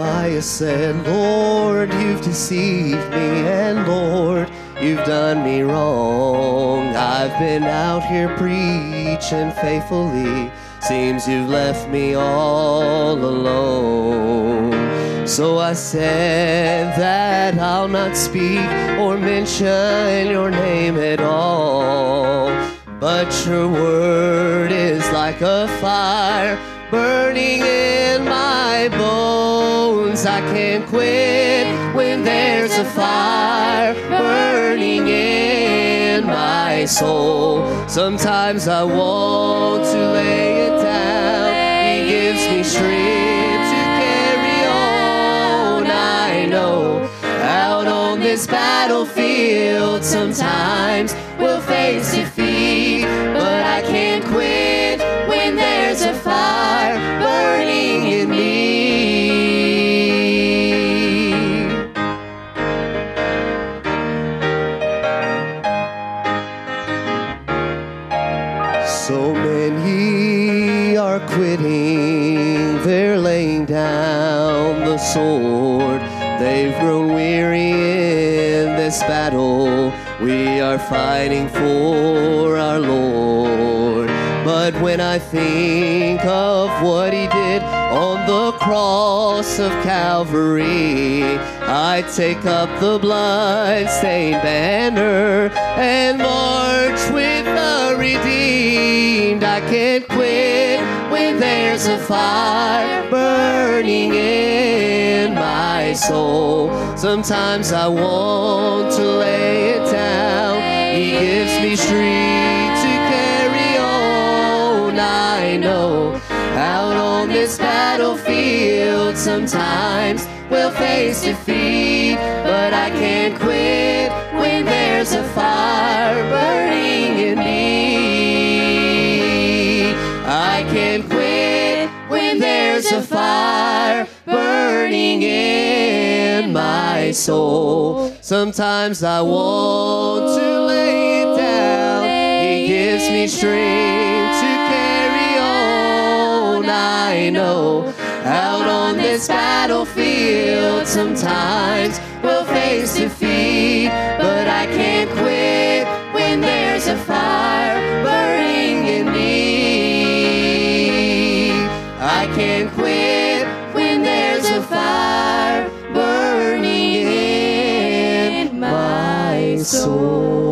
I said, Lord, you've deceived me, and Lord, you've done me wrong. I've been out here preaching faithfully. Seems you've left me all alone. So I said that I'll not speak or mention your name at all. But your word is like a fire burning in bones. I can't quit when there's a fire burning in my soul. Sometimes I want to lay it down. He gives me strength to carry on. I know out on this battlefield sometimes we'll face defeat, quitting, they're laying down the sword. They've grown weary in this battle. We are fighting for our Lord. But when I think of what He did on the cross of Calvary, I take up the blood-stained banner and march there's a fire burning in my soul. Sometimes I want to lay it down. He gives me strength to carry on. I know out on this battlefield sometimes we'll face defeat, but I can't quit when there's a fire burning a fire burning in my soul. Sometimes I want to lay it down. He gives me strength to carry on. I know out on this battlefield sometimes we'll face defeat, but I can't quit when there's a fire burning in me. I can't soul.